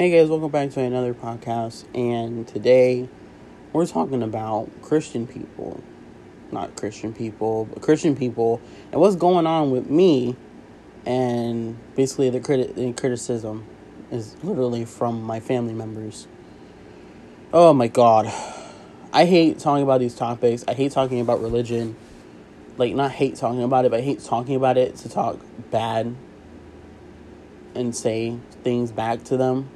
Hey guys, welcome back to another podcast. And today we're talking about Christian people. Not Christian people, but Christian people and what's going on with me. And basically, the, criti- the criticism is literally from my family members. Oh my god. I hate talking about these topics. I hate talking about religion. Like, not hate talking about it, but I hate talking about it to talk bad and say things back to them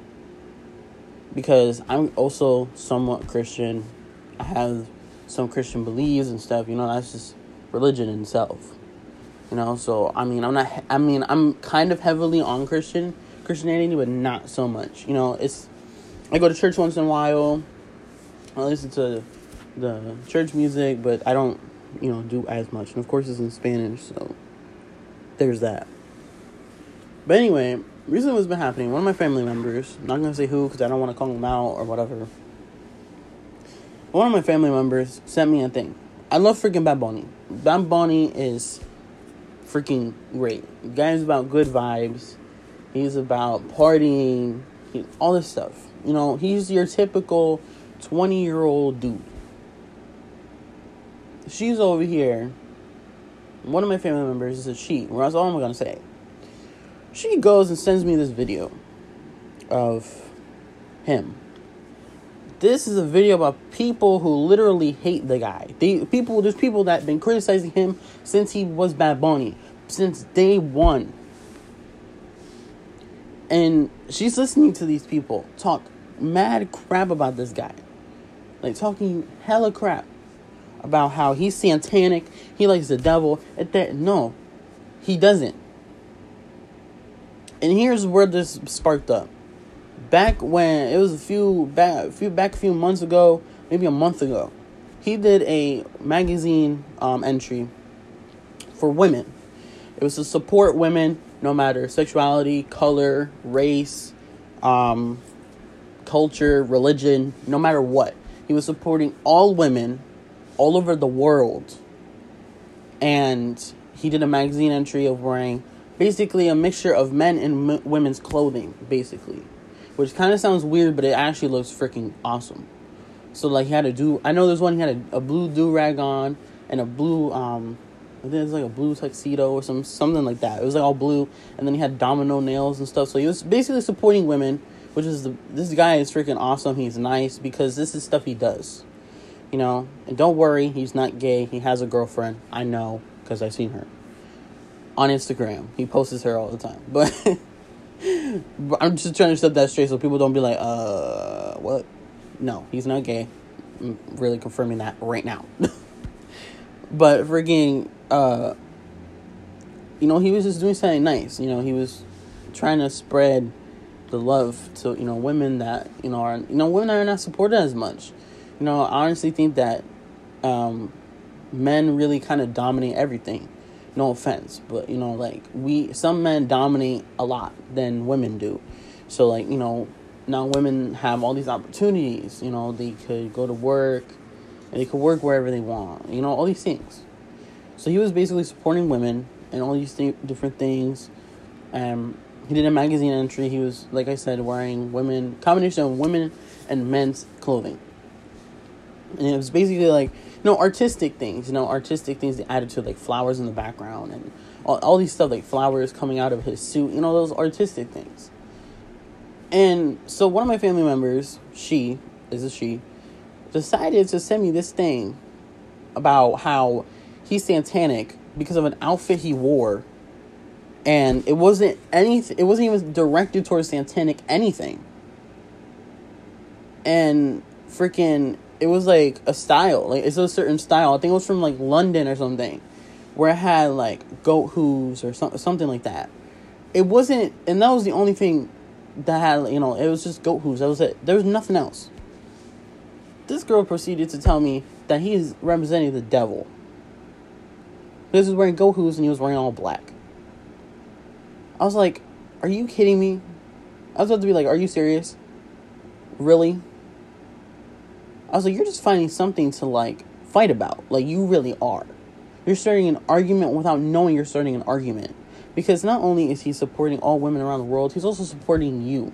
because I'm also somewhat Christian. I have some Christian beliefs and stuff, you know, that's just religion itself. You know, so I mean, I'm not I mean, I'm kind of heavily on Christian Christianity, but not so much. You know, it's I go to church once in a while. I listen to the church music, but I don't, you know, do as much. And of course it's in Spanish, so there's that. But anyway, recently what's been happening, one of my family members, not gonna say who because I don't want to call them out or whatever. One of my family members sent me a thing. I love freaking Bad Bunny. Bad Bunny is freaking great. The guy's about good vibes. He's about partying, he, all this stuff. You know, he's your typical 20 year old dude. She's over here. One of my family members is a she. That's all I'm gonna say she goes and sends me this video of him. This is a video about people who literally hate the guy. They people there's people that been criticizing him since he was Bad Bunny, since day one. And she's listening to these people talk mad crap about this guy. Like talking hella crap about how he's satanic, he likes the devil. At that no, he doesn't and here's where this sparked up. Back when it was a few back, a few back a few months ago, maybe a month ago, he did a magazine um, entry for women. It was to support women, no matter sexuality, color, race, um, culture, religion, no matter what. He was supporting all women all over the world. And he did a magazine entry of wearing basically a mixture of men and m- women's clothing, basically, which kind of sounds weird, but it actually looks freaking awesome. So like he had a do. I know there's one he had a, a blue do rag on and a blue um. I think it's like a blue tuxedo or some something like that. It was like all blue, and then he had domino nails and stuff. So he was basically supporting women, which is the this guy is freaking awesome. He's nice because this is stuff he does, you know. And don't worry, he's not gay. He has a girlfriend. I know because I've seen her on Instagram. He posts her all the time. But, but I'm just trying to set that straight so people don't be like, uh, what? No, he's not gay. I'm really confirming that right now. but freaking, uh, you know, he was just doing something nice. You know, he was trying to spread the love to you know women that you know are you know women are not supported as much. You know, I honestly think that um, men really kind of dominate everything no offense but you know like we some men dominate a lot than women do. So like you know now women have all these opportunities you know they could go to work and they could work wherever they want you know all these things. So he was basically supporting women and all these th- different things. Um he did a magazine entry. He was like i said wearing women combination of women and men's clothing. And it was basically like know, artistic things, you know, artistic things they added to like flowers in the background and all, all these stuff like flowers coming out of his suit, you know, those artistic things. And so one of my family members, she is a she, decided to send me this thing about how he's satanic because of an outfit he wore and it wasn't anything it wasn't even directed towards satanic anything and freaking it was like a style, like it's a certain style. I think it was from like London or something, where it had like goat hooves or something, something like that. It wasn't, and that was the only thing that had, you know, it was just goat hooves. That was it. There was nothing else. This girl proceeded to tell me that he's representing the devil. This was wearing goat hooves and he was wearing all black. I was like, "Are you kidding me?" I was about to be like, "Are you serious? Really?" I was like, you're just finding something to like fight about. Like you really are. You're starting an argument without knowing you're starting an argument. Because not only is he supporting all women around the world, he's also supporting you.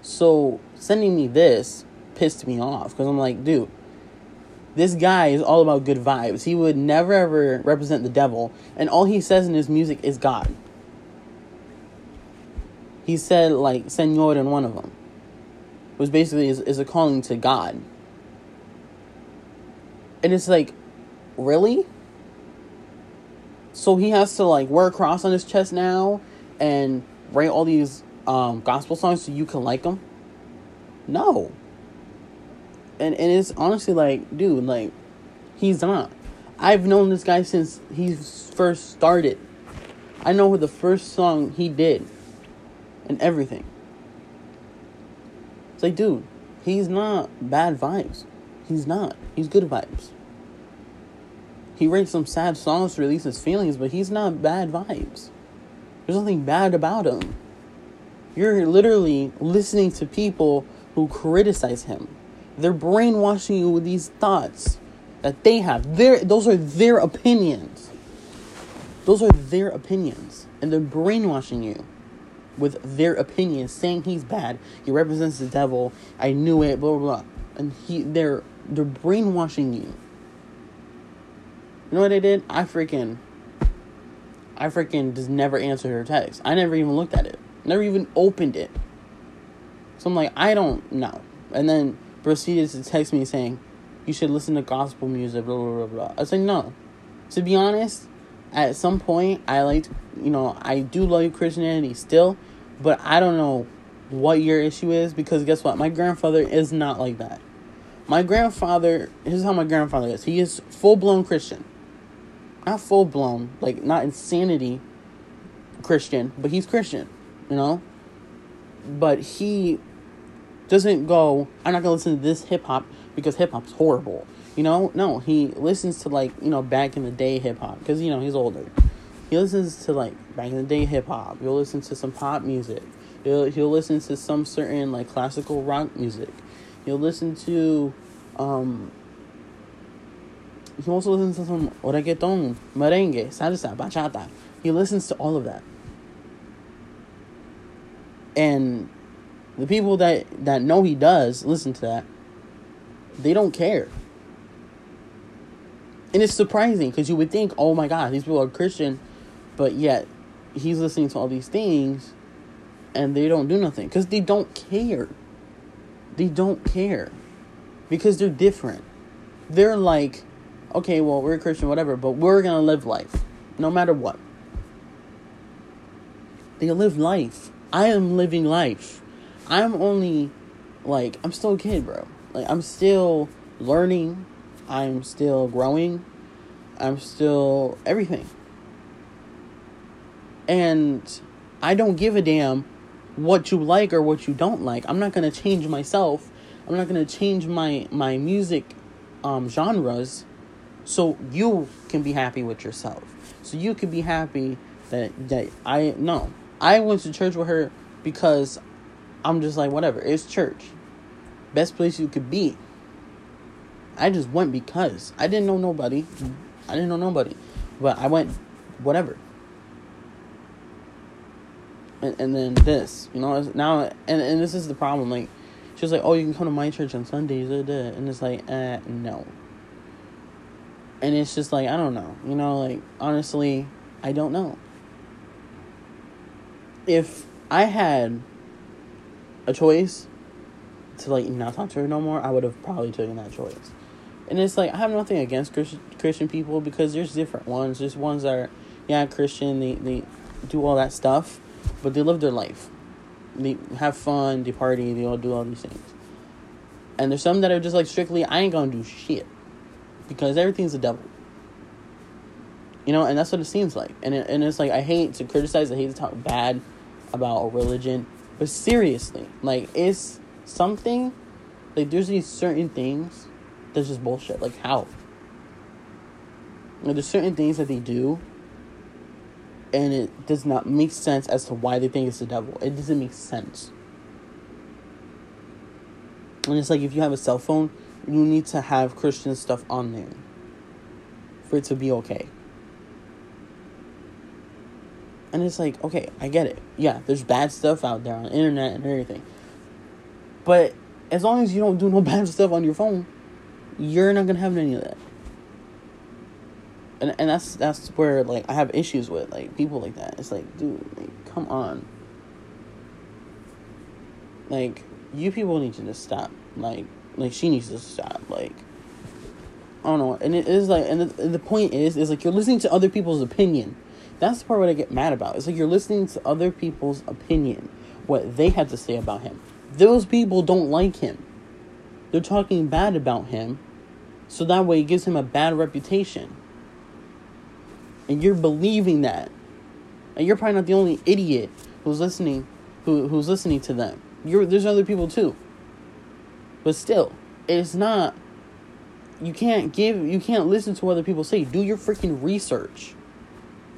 So sending me this pissed me off because I'm like, dude, this guy is all about good vibes. He would never ever represent the devil, and all he says in his music is God. He said like Senor in one of them, was basically is, is a calling to God. And it's like, really? So he has to like wear a cross on his chest now and write all these um, gospel songs so you can like them? No. And and it's honestly like, dude, like he's not. I've known this guy since he first started. I know the first song he did and everything. Like, dude, he's not bad vibes. He's not. He's good vibes. He writes some sad songs to release his feelings, but he's not bad vibes. There's nothing bad about him. You're literally listening to people who criticize him. They're brainwashing you with these thoughts that they have. Their those are their opinions. Those are their opinions. And they're brainwashing you with their opinions, saying he's bad. He represents the devil. I knew it, blah blah blah. And he they're they're brainwashing you. You know what I did? I freaking I freaking just never answered her text. I never even looked at it. Never even opened it. So I'm like, I don't know. And then proceeded to text me saying, you should listen to gospel music, blah, blah, blah, blah. I said, no. To be honest, at some point, I liked, you know, I do love Christianity still, but I don't know what your issue is because guess what? My grandfather is not like that. My grandfather, here's how my grandfather is. He is full blown Christian. Not full blown, like not insanity Christian, but he's Christian you know? But he doesn't go, I'm not gonna listen to this hip hop because hip hop's horrible. You know? No, he listens to like, you know, back in the day hip hop because, you know, he's older. He listens to like back in the day hip hop. He'll listen to some pop music. He'll, he'll listen to some certain like classical rock music. He'll listen to, um, he also listens to some reggaeton, merengue, salsa, bachata. He listens to all of that and the people that that know he does listen to that they don't care and it's surprising because you would think oh my god these people are christian but yet he's listening to all these things and they don't do nothing because they don't care they don't care because they're different they're like okay well we're christian whatever but we're gonna live life no matter what they live life I am living life. I'm only like I'm still a kid, bro. Like I'm still learning. I'm still growing. I'm still everything. And I don't give a damn what you like or what you don't like. I'm not going to change myself. I'm not going to change my my music um, genres so you can be happy with yourself. So you can be happy that that I no. I went to church with her because I'm just like, whatever. It's church. Best place you could be. I just went because I didn't know nobody. I didn't know nobody. But I went, whatever. And, and then this, you know, now, and, and this is the problem. Like, she was like, oh, you can come to my church on Sundays. And it's like, eh, no. And it's just like, I don't know. You know, like, honestly, I don't know if I had a choice to like not talk to her no more, I would have probably taken that choice. And it's like I have nothing against Christian Christian people because there's different ones. There's ones that are yeah Christian. They they do all that stuff, but they live their life. They have fun. They party. They all do all these things. And there's some that are just like strictly I ain't gonna do shit because everything's the devil. You know, and that's what it seems like. And it, and it's like I hate to criticize, I hate to talk bad about a religion, but seriously, like it's something like there's these certain things that's just bullshit. Like how? There's certain things that they do and it does not make sense as to why they think it's the devil. It doesn't make sense. And it's like if you have a cell phone, you need to have Christian stuff on there for it to be okay. And it's like, okay, I get it. Yeah, there's bad stuff out there on the internet and everything. But as long as you don't do no bad stuff on your phone, you're not gonna have any of that. And and that's that's where like I have issues with like people like that. It's like, dude, like, come on. Like you people need to just stop. Like like she needs to stop. Like I don't know. And it is like, and the, the point is, is like you're listening to other people's opinion. That's the part what I get mad about. It's like you're listening to other people's opinion, what they had to say about him. Those people don't like him. They're talking bad about him, so that way it gives him a bad reputation. And you're believing that. And you're probably not the only idiot who's listening who who's listening to them. You're there's other people too. But still, it's not you can't give you can't listen to what other people say. Do your freaking research.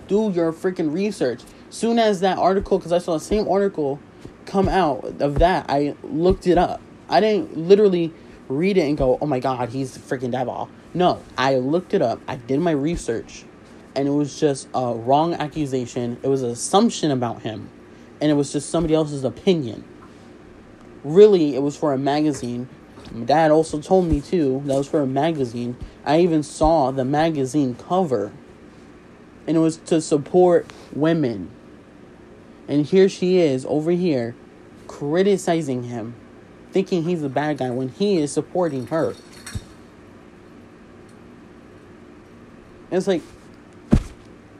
Do your freaking research. Soon as that article, because I saw the same article come out of that, I looked it up. I didn't literally read it and go, "Oh my god, he's freaking devil." No, I looked it up. I did my research, and it was just a wrong accusation. It was an assumption about him, and it was just somebody else's opinion. Really, it was for a magazine my dad also told me too that was for a magazine. I even saw the magazine cover, and it was to support women. And here she is over here criticizing him, thinking he's a bad guy when he is supporting her. It's like,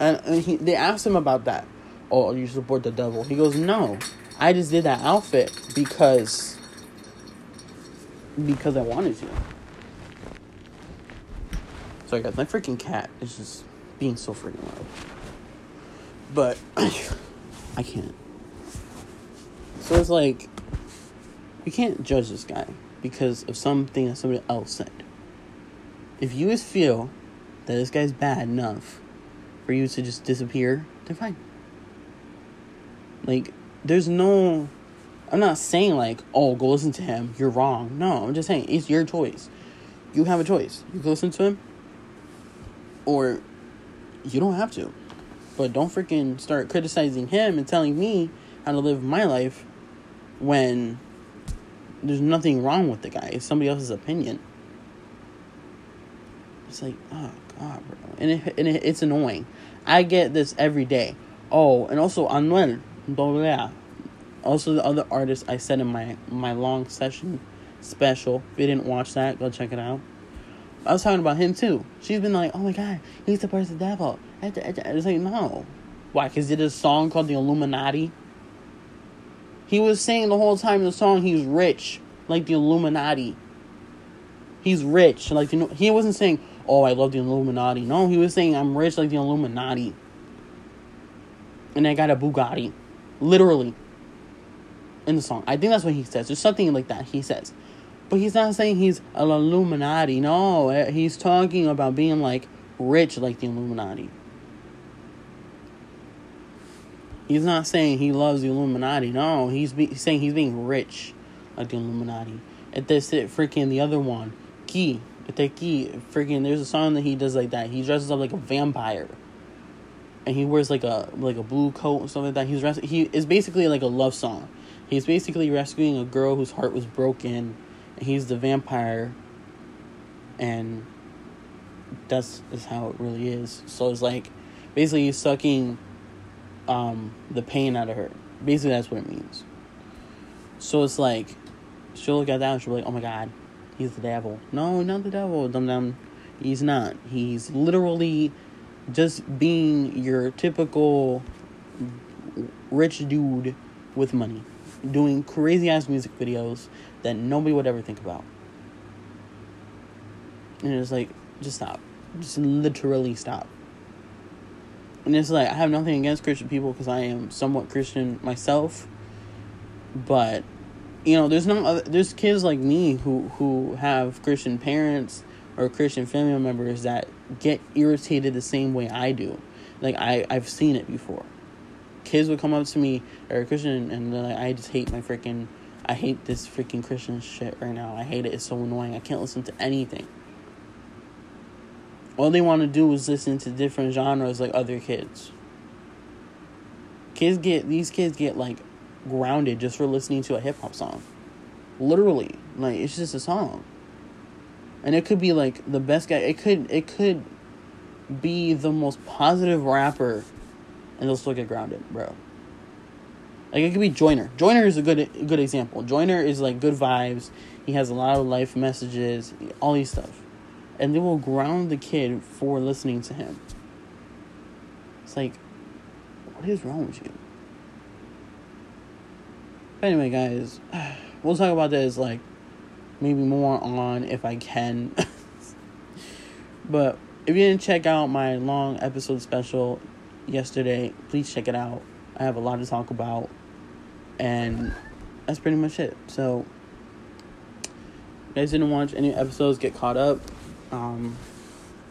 and he, they asked him about that. Oh, you support the devil? He goes, no, I just did that outfit because because I wanted to. Sorry guys, my freaking cat is just being so freaking loud. But I can't. So it's like you can't judge this guy because of something that somebody else said. If you just feel that this guy's bad enough for you to just disappear, then fine. Like, there's no I'm not saying like, oh, go listen to him. You're wrong. No, I'm just saying it's your choice. You have a choice. You can listen to him, or you don't have to. But don't freaking start criticizing him and telling me how to live my life when there's nothing wrong with the guy. It's somebody else's opinion. It's like, oh god, bro, and it, and it, it's annoying. I get this every day. Oh, and also Anuel, yeah also, the other artists I said in my my long session special. If you didn't watch that, go check it out. I was talking about him too. She's been like, "Oh my god, he supports the devil." It's like, no, why? Because he did a song called "The Illuminati." He was saying the whole time in the song he's rich, like the Illuminati. He's rich, like you know. He wasn't saying, "Oh, I love the Illuminati." No, he was saying, "I'm rich like the Illuminati." And I got a Bugatti, literally in the song. I think that's what he says. There's something like that he says. But he's not saying he's an Illuminati. No, eh, he's talking about being like rich like the Illuminati. He's not saying he loves the Illuminati. No, he's, be- saying he's being rich like the Illuminati. And this it freaking the other one, Key. The Key, freaking. There's a song that he does like that. He dresses up like a vampire, and he wears like a like a blue coat and stuff like that. He's dressed. He is basically like a love song He's basically rescuing a girl whose heart was broken, and he's the vampire, and that's is how it really is. So it's like basically he's sucking um, the pain out of her. Basically, that's what it means. So it's like she'll look at that and she'll be like, "Oh my god, he's the devil." No, not the devil, dum dum. He's not. He's literally just being your typical rich dude with money doing crazy ass music videos that nobody would ever think about. And it's like, just stop. Just literally stop. And it's like, I have nothing against Christian people because I am somewhat Christian myself. But, you know, there's no other, there's kids like me who, who have Christian parents or Christian family members that get irritated the same way I do. Like, I, I've seen it before kids would come up to me or Christian and they're like, I just hate my freaking, I hate this freaking Christian shit right now. I hate it. It's so annoying. I can't listen to anything. All they want to do is listen to different genres like other kids. Kids get, these kids get like grounded just for listening to a hip hop song. Literally, like it's just a song. And it could be like the best guy. It could it could be the most positive rapper, and they'll still get grounded, bro. Like it could be Joyner. Joyner is a good good example. Joyner is like good vibes. He has a lot of life messages, all these stuff, and they will ground the kid for listening to him. It's like, what is wrong with you? But anyway, guys, we'll talk about this like maybe more on if I can. but if you didn't check out my long episode special yesterday, please check it out. I have a lot to talk about, and that's pretty much it. So, if you guys didn't watch any episodes, get caught up. Um,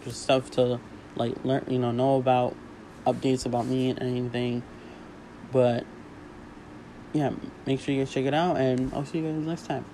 just stuff to like learn, you know, know about, updates about me and anything. But yeah, make sure you guys check it out, and I'll see you guys next time.